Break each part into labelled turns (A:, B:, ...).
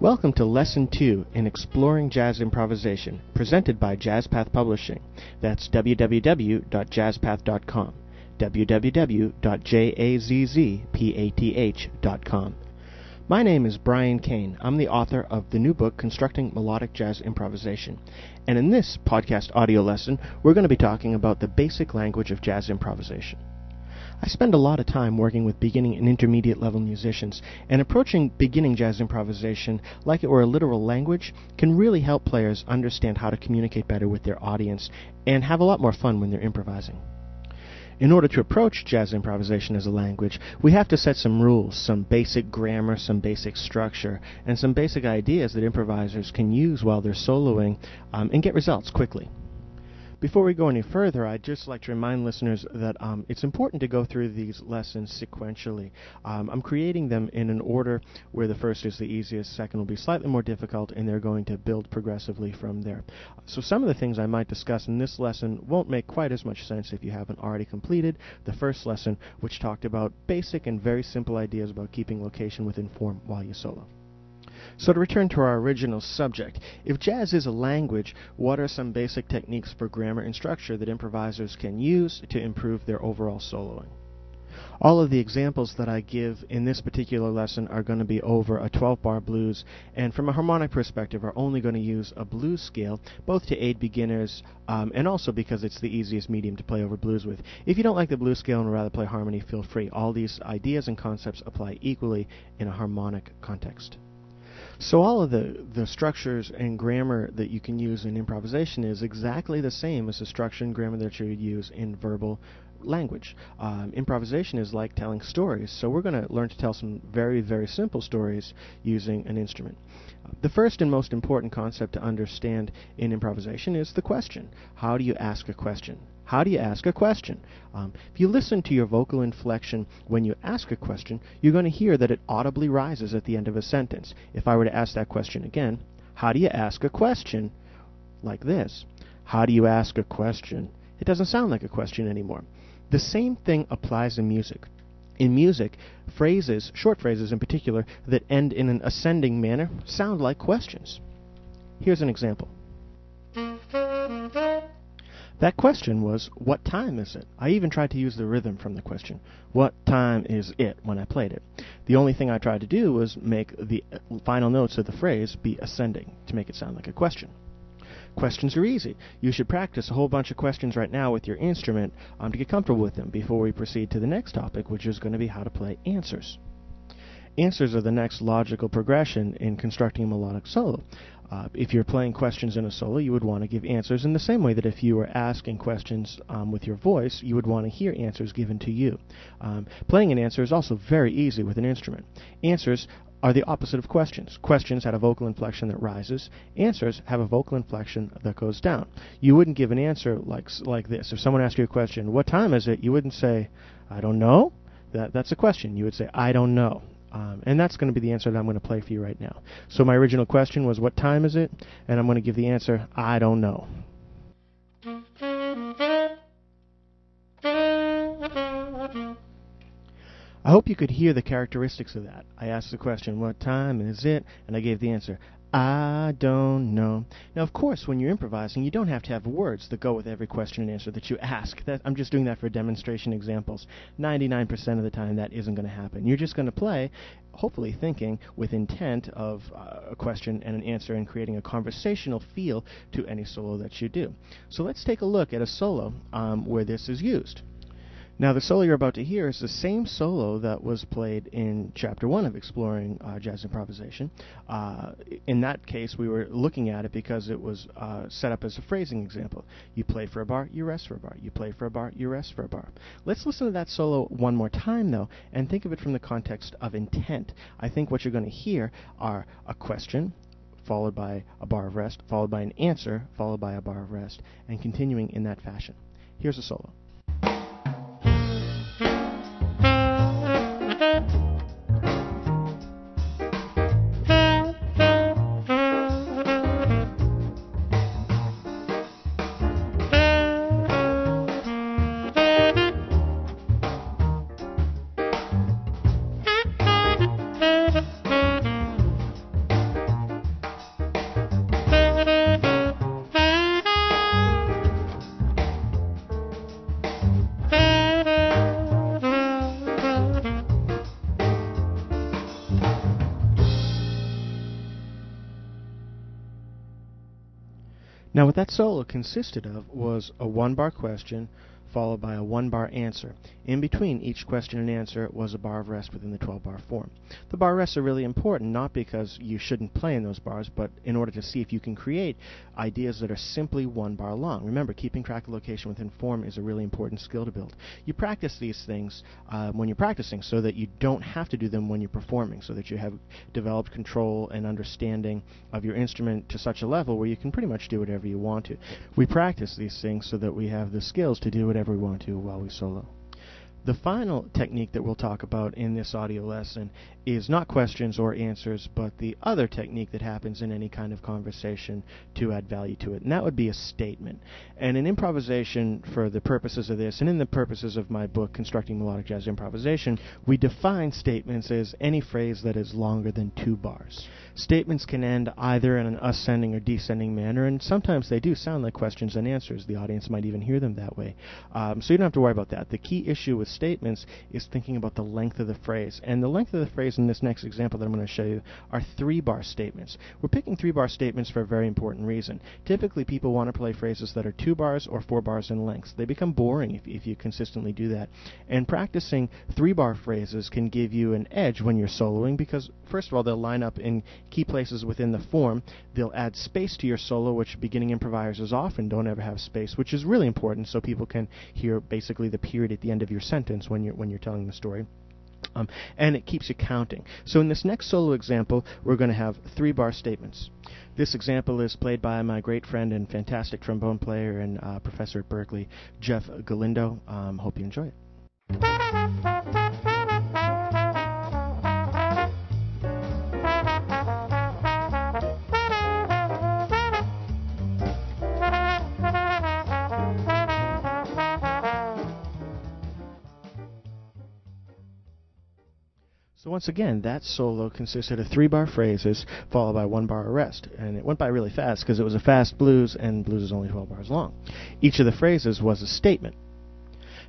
A: Welcome to Lesson 2 in Exploring Jazz Improvisation, presented by JazzPath Publishing. That's www.jazzpath.com. www.jazzpath.com. My name is Brian Kane. I'm the author of the new book, Constructing Melodic Jazz Improvisation. And in this podcast audio lesson, we're going to be talking about the basic language of jazz improvisation. I spend a lot of time working with beginning and intermediate level musicians, and approaching beginning jazz improvisation like it were a literal language can really help players understand how to communicate better with their audience and have a lot more fun when they're improvising. In order to approach jazz improvisation as a language, we have to set some rules, some basic grammar, some basic structure, and some basic ideas that improvisers can use while they're soloing um, and get results quickly. Before we go any further, I'd just like to remind listeners that um, it's important to go through these lessons sequentially. Um, I'm creating them in an order where the first is the easiest, second will be slightly more difficult, and they're going to build progressively from there. So some of the things I might discuss in this lesson won't make quite as much sense if you haven't already completed the first lesson, which talked about basic and very simple ideas about keeping location within form while you solo. So to return to our original subject, if jazz is a language, what are some basic techniques for grammar and structure that improvisers can use to improve their overall soloing? All of the examples that I give in this particular lesson are going to be over a 12 bar blues, and from a harmonic perspective, are only going to use a blues scale, both to aid beginners um, and also because it's the easiest medium to play over blues with. If you don't like the blues scale and would rather play harmony, feel free. All these ideas and concepts apply equally in a harmonic context. So all of the, the structures and grammar that you can use in improvisation is exactly the same as the structure and grammar that you would use in verbal language. Um, improvisation is like telling stories, so we're going to learn to tell some very, very simple stories using an instrument. The first and most important concept to understand in improvisation is the question. How do you ask a question? How do you ask a question? Um, if you listen to your vocal inflection when you ask a question, you're going to hear that it audibly rises at the end of a sentence. If I were to ask that question again, how do you ask a question like this? How do you ask a question? It doesn't sound like a question anymore. The same thing applies in music. In music, phrases, short phrases in particular, that end in an ascending manner sound like questions. Here's an example. That question was, what time is it? I even tried to use the rhythm from the question. What time is it when I played it? The only thing I tried to do was make the final notes of the phrase be ascending to make it sound like a question. Questions are easy. You should practice a whole bunch of questions right now with your instrument um, to get comfortable with them before we proceed to the next topic, which is going to be how to play answers. Answers are the next logical progression in constructing a melodic solo. Uh, if you're playing questions in a solo, you would want to give answers in the same way that if you were asking questions um, with your voice, you would want to hear answers given to you. Um, playing an answer is also very easy with an instrument. Answers are the opposite of questions. Questions have a vocal inflection that rises. Answers have a vocal inflection that goes down. You wouldn't give an answer like like this. If someone asked you a question, "What time is it?" You wouldn't say, "I don't know." That that's a question. You would say, "I don't know." Um, and that's going to be the answer that I'm going to play for you right now. So my original question was, what time is it? And I'm going to give the answer, I don't know. I hope you could hear the characteristics of that. I asked the question, what time is it? And I gave the answer, I don't know. Now, of course, when you're improvising, you don't have to have words that go with every question and answer that you ask. That, I'm just doing that for demonstration examples. 99% of the time, that isn't going to happen. You're just going to play, hopefully thinking with intent of uh, a question and an answer and creating a conversational feel to any solo that you do. So let's take a look at a solo um, where this is used. Now, the solo you're about to hear is the same solo that was played in Chapter 1 of Exploring uh, Jazz Improvisation. Uh, in that case, we were looking at it because it was uh, set up as a phrasing example. You play for a bar, you rest for a bar. You play for a bar, you rest for a bar. Let's listen to that solo one more time, though, and think of it from the context of intent. I think what you're going to hear are a question, followed by a bar of rest, followed by an answer, followed by a bar of rest, and continuing in that fashion. Here's a solo. Now, what that solo consisted of was a one bar question followed by a one bar answer. In between each question and answer was a bar of rest within the 12 bar form. The bar rests are really important, not because you shouldn't play in those bars, but in order to see if you can create ideas that are simply one bar long. Remember, keeping track of location within form is a really important skill to build. You practice these things uh, when you're practicing so that you don't have to do them when you're performing, so that you have developed control and understanding of your instrument to such a level where you can pretty much do whatever you want to. We practice these things so that we have the skills to do whatever whatever we want to while we solo. The final technique that we'll talk about in this audio lesson is not questions or answers, but the other technique that happens in any kind of conversation to add value to it, and that would be a statement. And in improvisation, for the purposes of this, and in the purposes of my book, Constructing Melodic Jazz Improvisation, we define statements as any phrase that is longer than two bars. Statements can end either in an ascending or descending manner, and sometimes they do sound like questions and answers. The audience might even hear them that way. Um, so you don't have to worry about that. The key issue with statements is thinking about the length of the phrase. And the length of the phrase in this next example that I'm going to show you are three bar statements. We're picking three bar statements for a very important reason. Typically, people want to play phrases that are two bars or four bars in length. They become boring if, if you consistently do that. And practicing three bar phrases can give you an edge when you're soloing because, first of all, they'll line up in key places within the form. They'll add space to your solo, which beginning improvisers often don't ever have space, which is really important so people can hear basically the period at the end of your sentence when you're when you're telling the story. Um, and it keeps you counting. So in this next solo example, we're going to have three bar statements. This example is played by my great friend and fantastic trombone player and uh, professor at Berklee, Jeff Galindo. Um, hope you enjoy it. So once again, that solo consisted of three bar phrases followed by one bar arrest, and it went by really fast because it was a fast blues, and blues is only 12 bars long. Each of the phrases was a statement.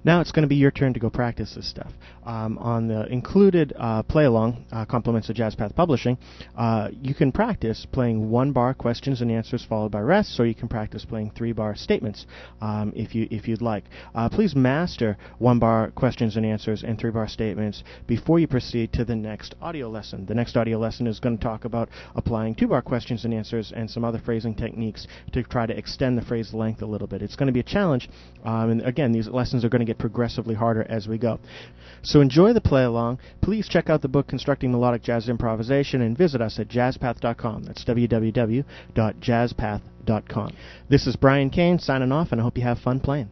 A: Now it's going to be your turn to go practice this stuff. Um, on the included uh, play along, uh, compliments of Jazz Path Publishing, uh, you can practice playing one bar questions and answers followed by rests, or you can practice playing three bar statements um, if you if you'd like. Uh, please master one bar questions and answers and three bar statements before you proceed to the next audio lesson. The next audio lesson is going to talk about applying two bar questions and answers and some other phrasing techniques to try to extend the phrase length a little bit. It's going to be a challenge, um, and again, these lessons are going to get get progressively harder as we go. So enjoy the play along. Please check out the book Constructing Melodic Jazz Improvisation and visit us at jazzpath.com. That's www.jazzpath.com. This is Brian Kane signing off, and I hope you have fun playing.